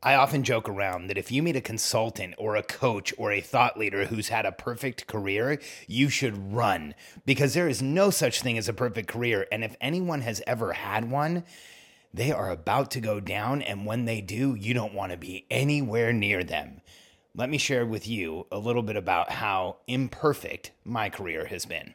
I often joke around that if you meet a consultant or a coach or a thought leader who's had a perfect career, you should run because there is no such thing as a perfect career. And if anyone has ever had one, they are about to go down. And when they do, you don't want to be anywhere near them. Let me share with you a little bit about how imperfect my career has been.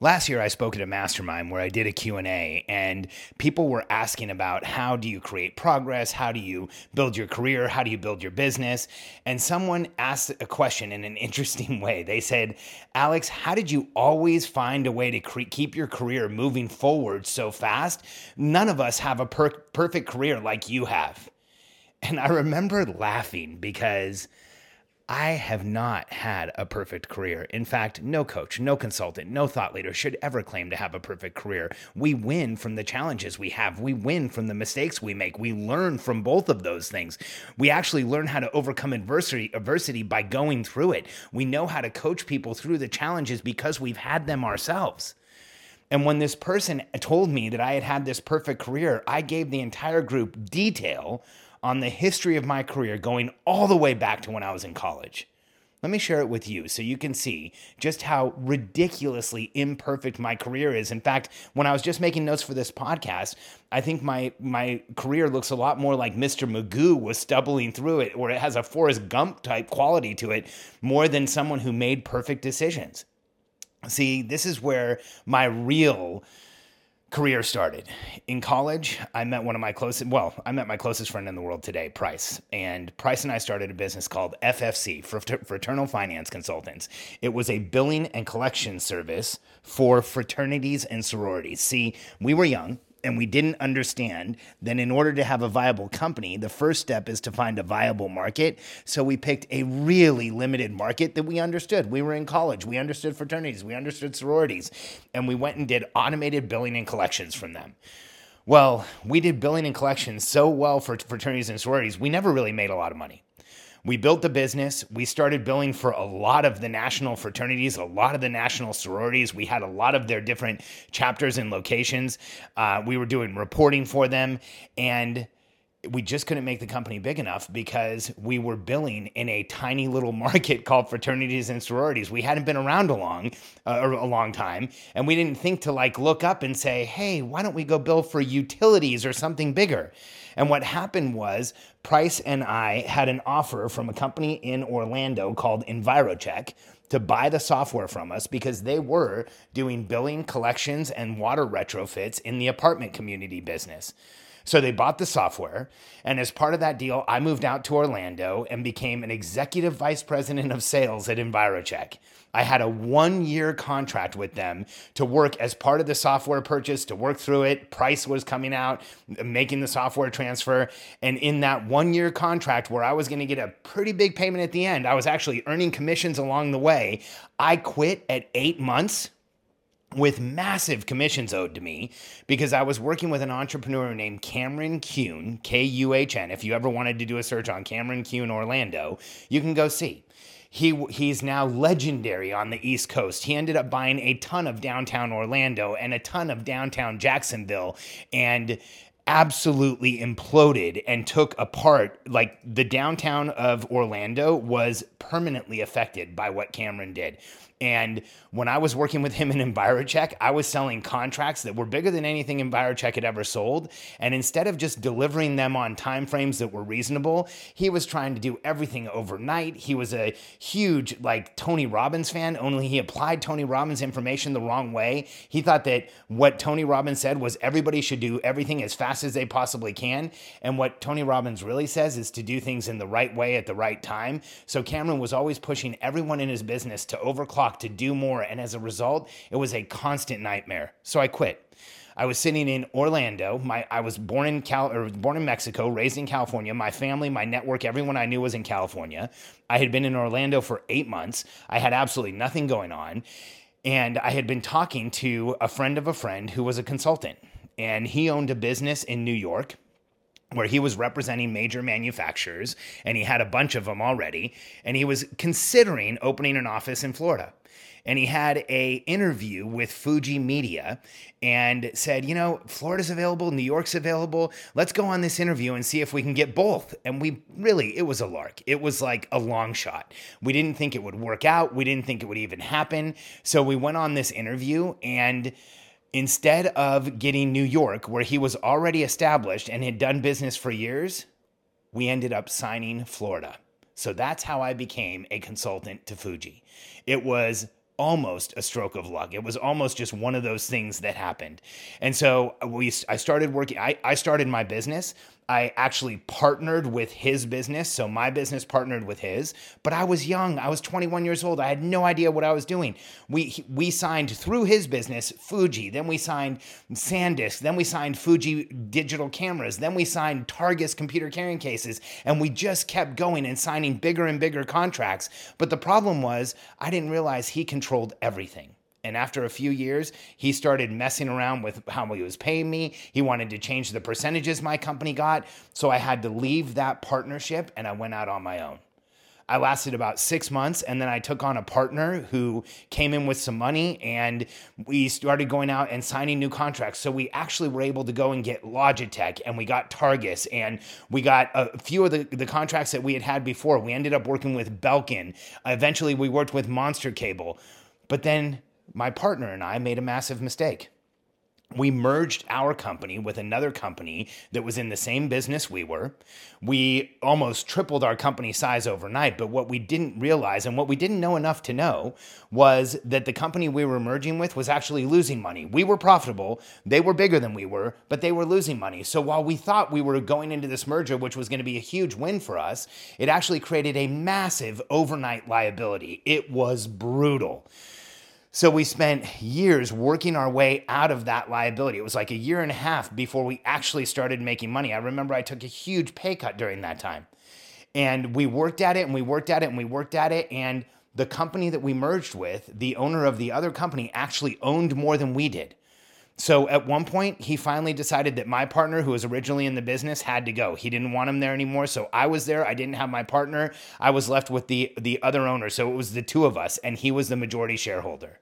Last year I spoke at a mastermind where I did a Q&A and people were asking about how do you create progress, how do you build your career, how do you build your business? And someone asked a question in an interesting way. They said, "Alex, how did you always find a way to cre- keep your career moving forward so fast? None of us have a per- perfect career like you have." And I remember laughing because I have not had a perfect career. In fact, no coach, no consultant, no thought leader should ever claim to have a perfect career. We win from the challenges we have. We win from the mistakes we make. We learn from both of those things. We actually learn how to overcome adversity, adversity by going through it. We know how to coach people through the challenges because we've had them ourselves. And when this person told me that I had had this perfect career, I gave the entire group detail on the history of my career going all the way back to when I was in college. Let me share it with you so you can see just how ridiculously imperfect my career is. In fact, when I was just making notes for this podcast, I think my my career looks a lot more like Mr. Magoo was stumbling through it, or it has a Forrest Gump type quality to it, more than someone who made perfect decisions. See, this is where my real career started. In college, I met one of my closest, well, I met my closest friend in the world today, Price. And Price and I started a business called FFC, Fraternal Finance Consultants. It was a billing and collection service for fraternities and sororities. See, we were young, and we didn't understand that in order to have a viable company, the first step is to find a viable market. So we picked a really limited market that we understood. We were in college, we understood fraternities, we understood sororities, and we went and did automated billing and collections from them. Well, we did billing and collections so well for fraternities and sororities, we never really made a lot of money. We built the business. We started billing for a lot of the national fraternities, a lot of the national sororities. We had a lot of their different chapters and locations. Uh, we were doing reporting for them. And we just couldn't make the company big enough because we were billing in a tiny little market called fraternities and sororities. We hadn't been around a long, uh, a long time, and we didn't think to like look up and say, "Hey, why don't we go bill for utilities or something bigger?" And what happened was Price and I had an offer from a company in Orlando called EnviroCheck to buy the software from us because they were doing billing, collections, and water retrofits in the apartment community business. So they bought the software. And as part of that deal, I moved out to Orlando and became an executive vice president of sales at EnviroCheck. I had a one year contract with them to work as part of the software purchase, to work through it. Price was coming out, making the software transfer. And in that one year contract, where I was going to get a pretty big payment at the end, I was actually earning commissions along the way. I quit at eight months with massive commissions owed to me because I was working with an entrepreneur named Cameron Kuhn, K U H N. If you ever wanted to do a search on Cameron Kuhn Orlando, you can go see. He he's now legendary on the East Coast. He ended up buying a ton of downtown Orlando and a ton of downtown Jacksonville and absolutely imploded and took apart. Like the downtown of Orlando was permanently affected by what Cameron did. And when I was working with him in EnviroCheck, I was selling contracts that were bigger than anything EnviroCheck had ever sold. And instead of just delivering them on timeframes that were reasonable, he was trying to do everything overnight. He was a huge like Tony Robbins fan, only he applied Tony Robbins information the wrong way. He thought that what Tony Robbins said was everybody should do everything as fast as they possibly can. And what Tony Robbins really says is to do things in the right way at the right time. So Cameron was always pushing everyone in his business to overclock to do more. And as a result, it was a constant nightmare. So I quit. I was sitting in Orlando. My I was born in Cal or born in Mexico, raised in California. My family, my network, everyone I knew was in California. I had been in Orlando for 8 months. I had absolutely nothing going on. And I had been talking to a friend of a friend who was a consultant. And he owned a business in New York where he was representing major manufacturers and he had a bunch of them already and he was considering opening an office in Florida and he had a interview with Fuji Media and said, you know, Florida's available, New York's available. Let's go on this interview and see if we can get both. And we really, it was a lark. It was like a long shot. We didn't think it would work out. We didn't think it would even happen. So we went on this interview and instead of getting New York, where he was already established and had done business for years, we ended up signing Florida. So that's how I became a consultant to Fuji. It was almost a stroke of luck. It was almost just one of those things that happened. And so we I started working I, I started my business. I actually partnered with his business. So my business partnered with his, but I was young. I was 21 years old. I had no idea what I was doing. We we signed through his business Fuji, then we signed SanDisk, then we signed Fuji digital cameras, then we signed Targus computer carrying cases, and we just kept going and signing bigger and bigger contracts. But the problem was I didn't realize he controlled everything. And after a few years, he started messing around with how he was paying me. He wanted to change the percentages my company got. So I had to leave that partnership and I went out on my own. I lasted about six months and then I took on a partner who came in with some money and we started going out and signing new contracts. So we actually were able to go and get Logitech and we got Targus and we got a few of the, the contracts that we had had before. We ended up working with Belkin. Eventually, we worked with Monster Cable. But then my partner and I made a massive mistake. We merged our company with another company that was in the same business we were. We almost tripled our company size overnight, but what we didn't realize and what we didn't know enough to know was that the company we were merging with was actually losing money. We were profitable, they were bigger than we were, but they were losing money. So while we thought we were going into this merger, which was going to be a huge win for us, it actually created a massive overnight liability. It was brutal. So we spent years working our way out of that liability. It was like a year and a half before we actually started making money. I remember I took a huge pay cut during that time. And we worked at it and we worked at it and we worked at it. And the company that we merged with, the owner of the other company, actually owned more than we did. So at one point, he finally decided that my partner, who was originally in the business, had to go. He didn't want him there anymore. So I was there. I didn't have my partner. I was left with the the other owner. So it was the two of us, and he was the majority shareholder.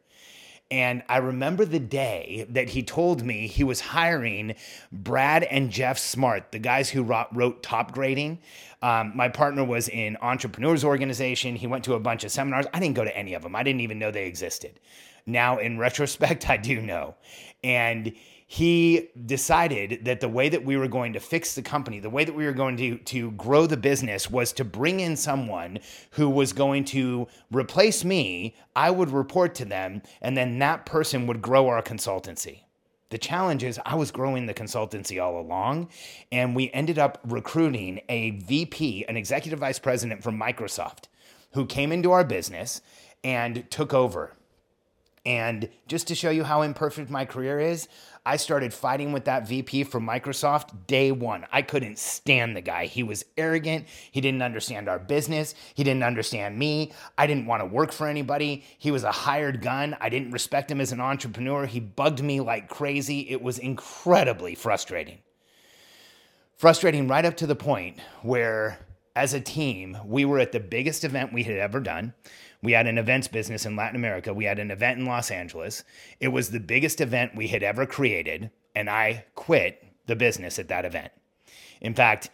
And I remember the day that he told me he was hiring Brad and Geoff Smart, the guys who wrote Top Grading. Um, my partner was in Entrepreneurs Organization. He went to a bunch of seminars. I didn't go to any of them, I didn't even know they existed. Now, in retrospect, I do know. And he decided that the way that we were going to fix the company, the way that we were going to, to grow the business was to bring in someone who was going to replace me. I would report to them, and then that person would grow our consultancy. The challenge is, I was growing the consultancy all along, and we ended up recruiting a VP, an executive vice president from Microsoft, who came into our business and took over. And just to show you how imperfect my career is, I started fighting with that VP from Microsoft day one. I couldn't stand the guy. He was arrogant. He didn't understand our business. He didn't understand me. I didn't want to work for anybody. He was a hired gun. I didn't respect him as an entrepreneur. He bugged me like crazy. It was incredibly frustrating. Frustrating right up to the point where, as a team, we were at the biggest event we had ever done. We had an events business in Latin America. We had an event in Los Angeles. It was the biggest event we had ever created. And I quit the business at that event. In fact,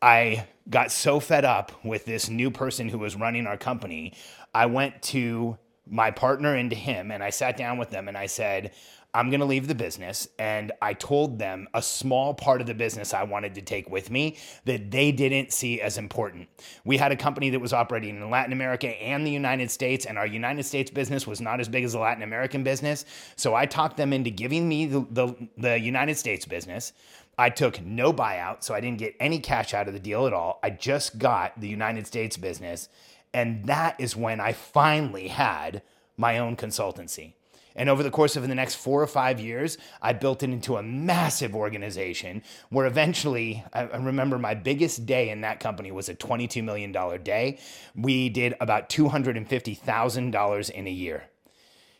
I got so fed up with this new person who was running our company. I went to my partner and to him and I sat down with them and I said, I'm going to leave the business. And I told them a small part of the business I wanted to take with me that they didn't see as important. We had a company that was operating in Latin America and the United States, and our United States business was not as big as the Latin American business. So I talked them into giving me the, the, the United States business. I took no buyout, so I didn't get any cash out of the deal at all. I just got the United States business. And that is when I finally had my own consultancy. And over the course of the next four or five years, I built it into a massive organization where eventually, I remember my biggest day in that company was a $22 million day. We did about $250,000 in a year.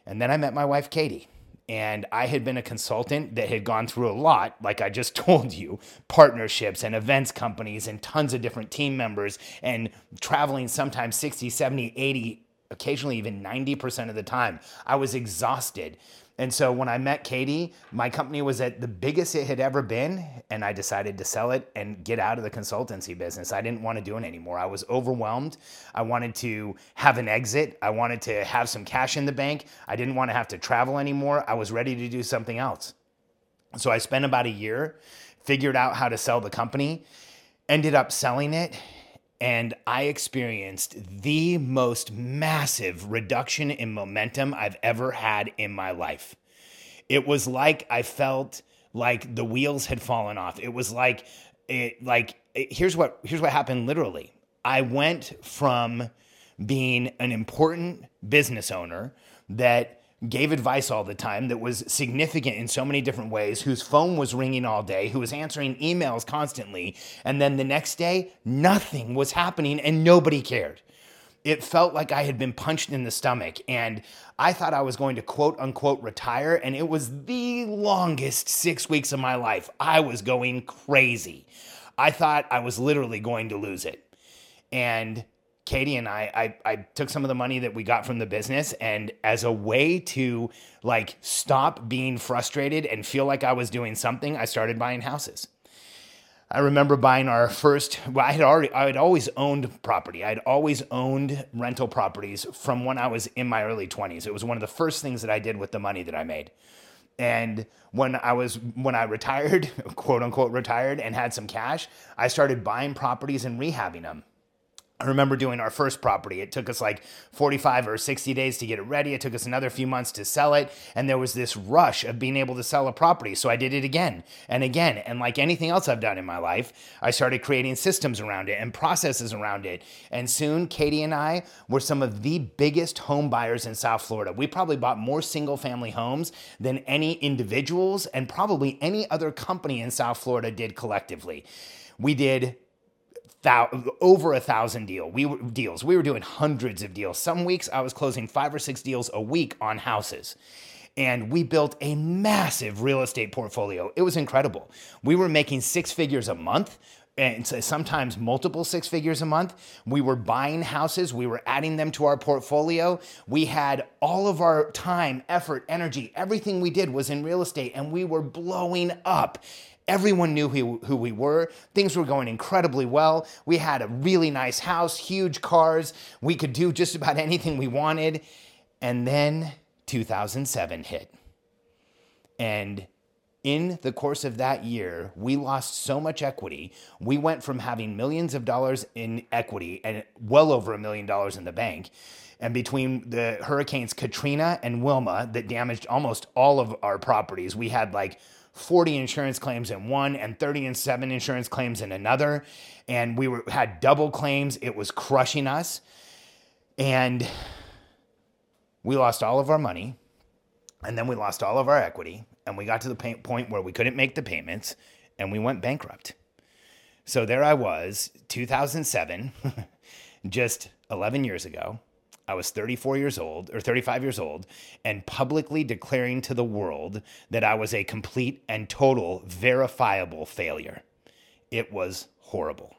And then I met my wife, Katie. And I had been a consultant that had gone through a lot, like I just told you partnerships and events companies and tons of different team members and traveling sometimes 60, 70, 80, occasionally even 90% of the time. I was exhausted. And so when I met Katie, my company was at the biggest it had ever been, and I decided to sell it and get out of the consultancy business. I didn't want to do it anymore. I was overwhelmed. I wanted to have an exit. I wanted to have some cash in the bank. I didn't want to have to travel anymore. I was ready to do something else. So I spent about a year, figured out how to sell the company, ended up selling it, and I experienced the most massive reduction in momentum I've ever had in my life. It was like I felt like the wheels had fallen off. It was like it like it, here's what here's what happened literally. I went from being an important business owner that gave advice all the time that was significant in so many different ways, whose phone was ringing all day, who was answering emails constantly. And then the next day, nothing was happening and nobody cared. It felt like I had been punched in the stomach and I thought I was going to quote unquote retire. And it was the longest six weeks of my life. I was going crazy. I thought I was literally going to lose it. And Katie and I, I, I took some of the money that we got from the business and as a way to like stop being frustrated and feel like I was doing something, I started buying houses. I remember buying our first. Well, I had already, I had always owned property. I had always owned rental properties from when I was in my early 20s. It was one of the first things that I did with the money that I made. And when I was when I retired, quote unquote retired, and had some cash, I started buying properties and rehabbing them. I remember doing our first property. It took us like 45 or 60 days to get it ready. It took us another few months to sell it. And there was this rush of being able to sell a property. So I did it again and again. And like anything else I've done in my life, I started creating systems around it and processes around it. And soon, Katie and I were some of the biggest home buyers in South Florida. We probably bought more single family homes than any individuals and probably any other company in South Florida did collectively. We did thou- over a thousand deal we were, deals. We were doing hundreds of deals. Some weeks I was closing five or six deals a week on houses. And we built a massive real estate portfolio. It was incredible. We were making six figures a month and sometimes multiple six figures a month. We were buying houses, we were adding them to our portfolio. We had all of our time, effort, energy, everything we did was in real estate, and we were blowing up. Everyone knew who, who we were. Things were going incredibly well. We had a really nice house, huge cars. We could do just about anything we wanted. And then 2007 hit. And in the course of that year, we lost so much equity. We went from having millions of dollars in equity and well over a million dollars in the bank. And between the hurricanes Katrina and Wilma that damaged almost all of our properties, we had like 40 insurance claims in one and 30 and 7 insurance claims in another. And we were had double claims. It was crushing us. And we lost all of our money. And then we lost all of our equity. And we got to the point where we couldn't make the payments. And we went bankrupt. So there i was 2007 just 11 years ago I was 34 years old or 35 years old and publicly declaring to the world that I was a complete and total verifiable failure. It was horrible.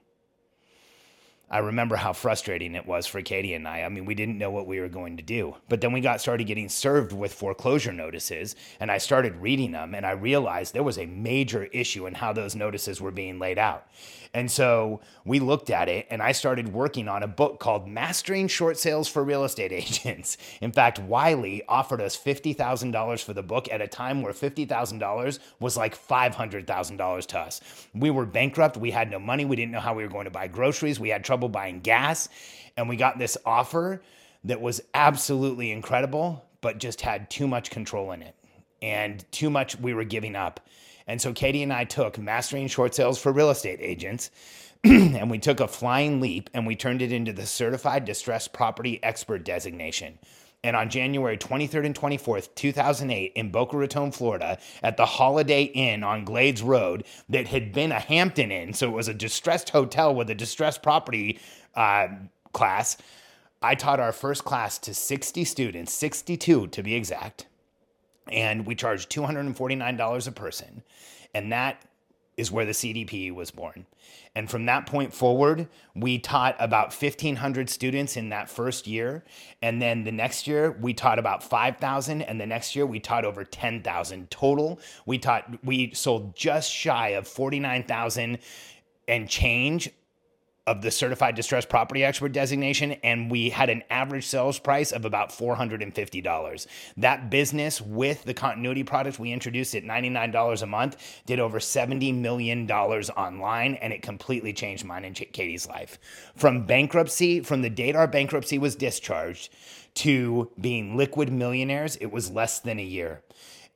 I remember how frustrating it was for Katie and I. I mean, we didn't know what we were going to do. But then we got started getting served with foreclosure notices, and I started reading them, and I realized there was a major issue in how those notices were being laid out. And so we looked at it, and I started working on a book called Mastering Short Sales for Real Estate Agents. In fact, Wiley offered us $50,000 for the book at a time where $50,000 was like $500,000 to us. We were bankrupt. We had no money. We didn't know how we were going to buy groceries. We had trouble trouble buying gas. And we got this offer that was absolutely incredible, but just had too much control in it and too much we were giving up. And so Katie and I took Mastering Short Sales for Real Estate Agents and we took a flying leap and we turned it into the Certified Distressed Property Expert designation. And on January 23rd and 24th, 2008, in Boca Raton, Florida, at the Holiday Inn on Glades Road, that had been a Hampton Inn, so it was a distressed hotel with a distressed property uh, class, I taught our first class to 60 students, 62 to be exact. And we charged $249 a person. And that is where the CDP was born. And from that point forward, we taught about 1,500 students in that first year. And then the next year, we taught about 5,000. And the next year, we taught over 10,000 total. We taught, we sold just shy of 49,000 and change of the certified distressed property expert designation and we had an average sales price of about $450 that business with the continuity product we introduced at $99 a month did over $70 million online and it completely changed mine and katie's life. From bankruptcy from the date our bankruptcy was discharged to being liquid millionaires it was less than a year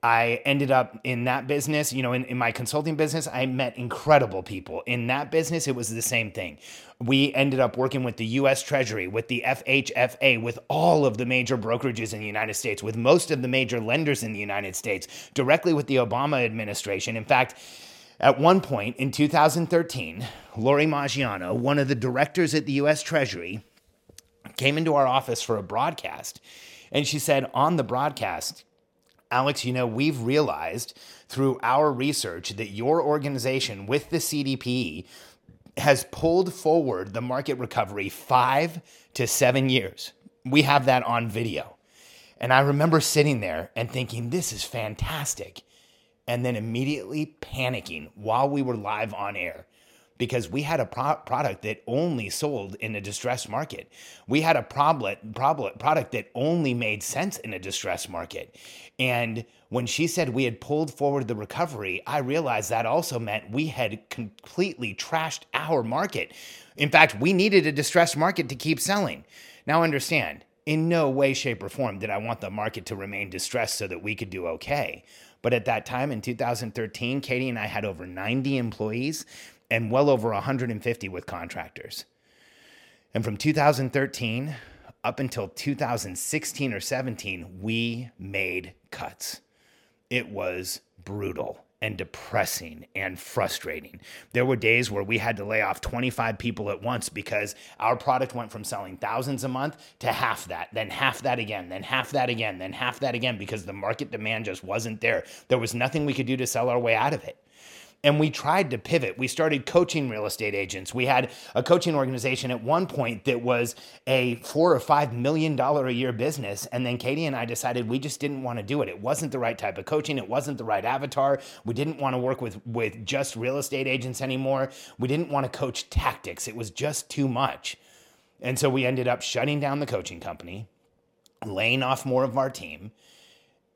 I ended up in that business, you know, in, in my consulting business, I met incredible people. In that business, it was the same thing. We ended up working with the US Treasury, with the FHFA, with all of the major brokerages in the United States, with most of the major lenders in the United States, directly with the Obama administration. In fact, at one point in 2013, Laurie Maggiano, one of the directors at the US Treasury, came into our office for a broadcast. And she said on the broadcast, Alex, you know, we've realized through our research that your organization with the CDP has pulled forward the market recovery five to seven years. We have that on video. And I remember sitting there and thinking, this is fantastic. And then immediately panicking while we were live on air because we had a pro- product that only sold in a distressed market. We had a problem, problem, product that only made sense in a distressed market. And when she said we had pulled forward the recovery, I realized that also meant we had completely trashed our market. In fact, we needed a distressed market to keep selling. Now, understand, in no way, shape, or form did I want the market to remain distressed so that we could do okay. But at that time in 2013, Katie and I had over 90 employees and well over 150 with contractors. And from 2013 up until 2016 or 17, we made cuts. It was brutal and depressing and frustrating. There were days where we had to lay off 25 people at once because our product went from selling thousands a month to half that, then half that again, then half that again, then half that again because the market demand just wasn't there. There was nothing we could do to sell our way out of it and we tried to pivot. We started coaching real estate agents. We had a coaching organization at one point that was a four or five million dollar a year business. And then Katie and I decided we just didn't want to do it. It wasn't the right type of coaching. It wasn't the right avatar. We didn't want to work with, with just real estate agents anymore. We didn't want to coach tactics. It was just too much. And so we ended up shutting down the coaching company, laying off more of our team.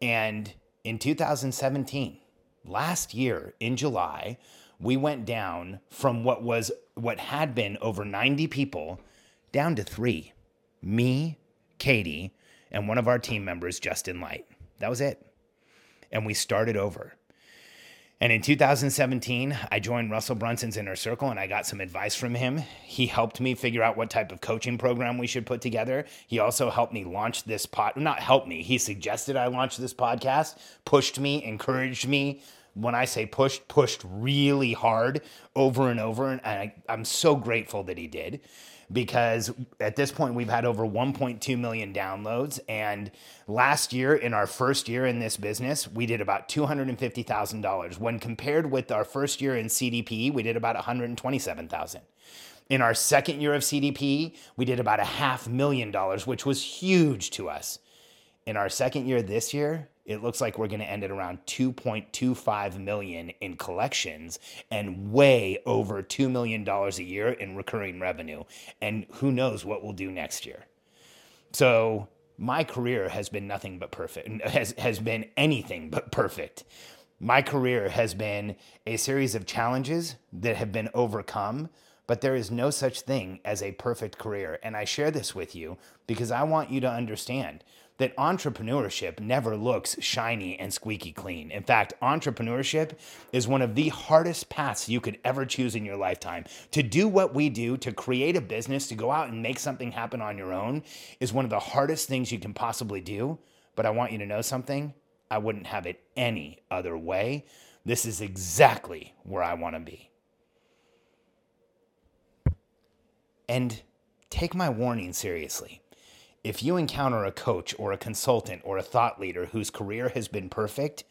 And in 2017, last year in July, we went down from what was what had been over 90 people down to 3. Me, Katie, and one of our team members, Justin Light. That was it. And we started over. And in 2017, I joined Russell Brunson's Inner Circle and I got some advice from him. He helped me figure out what type of coaching program we should put together. He also helped me launch this pod, not help me, he suggested I launch this podcast, pushed me, encouraged me. When I say pushed, pushed really hard over and over. And I, I'm so grateful that he did because at this point we've had over 1.2 million downloads. And last year, in our first year in this business, we did about $250,000. When compared with our first year in CDP, we did about 127,000. In our second year of CDP, we did about a half million dollars, which was huge to us. In our second year this year, it looks like we're going to end at around 2.25 million in collections and way over 2 million dollars a year in recurring revenue. And who knows what we'll do next year. So, my career has been nothing but perfect has has been anything but perfect. My career has been a series of challenges that have been overcome, but there is no such thing as a perfect career. And I share this with you because I want you to understand that entrepreneurship never looks shiny and squeaky clean. In fact, entrepreneurship is one of the hardest paths you could ever choose in your lifetime. To do what we do, to create a business, to go out and make something happen on your own, is one of the hardest things you can possibly do. But I want you to know something I wouldn't have it any other way. This is exactly where I want to be. And take my warning seriously. If you encounter a coach or a consultant or a thought leader whose career has been perfect,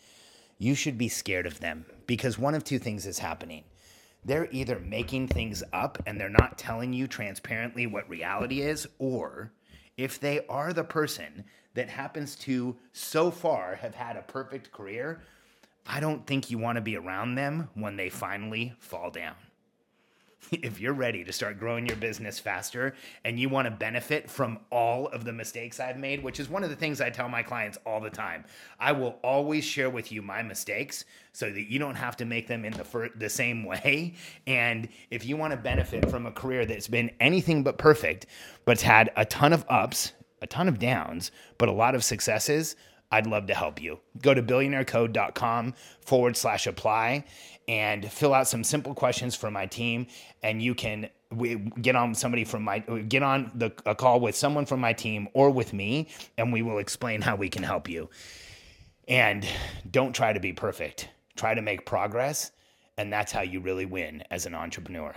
you should be scared of them because one of two things is happening. They're either making things up and they're not telling you transparently what reality is, or if they are the person that happens to so far have had a perfect career, I don't think you want to be around them when they finally fall down. If you're ready to start growing your business faster and you want to benefit from all of the mistakes I've made, which is one of the things I tell my clients all the time, I will always share with you my mistakes so that you don't have to make them in the fir- the same way. And if you want to benefit from a career that's been anything but perfect, but's had a ton of ups a ton of downs, but a lot of successes, I'd love to help you. Go to billionairecode.com forward slash apply and fill out some simple questions for my team, and you can get on somebody from my get on the a call with someone from my team or with me, and we will explain how we can help you. And don't try to be perfect. Try to make progress, and that's how you really win as an entrepreneur.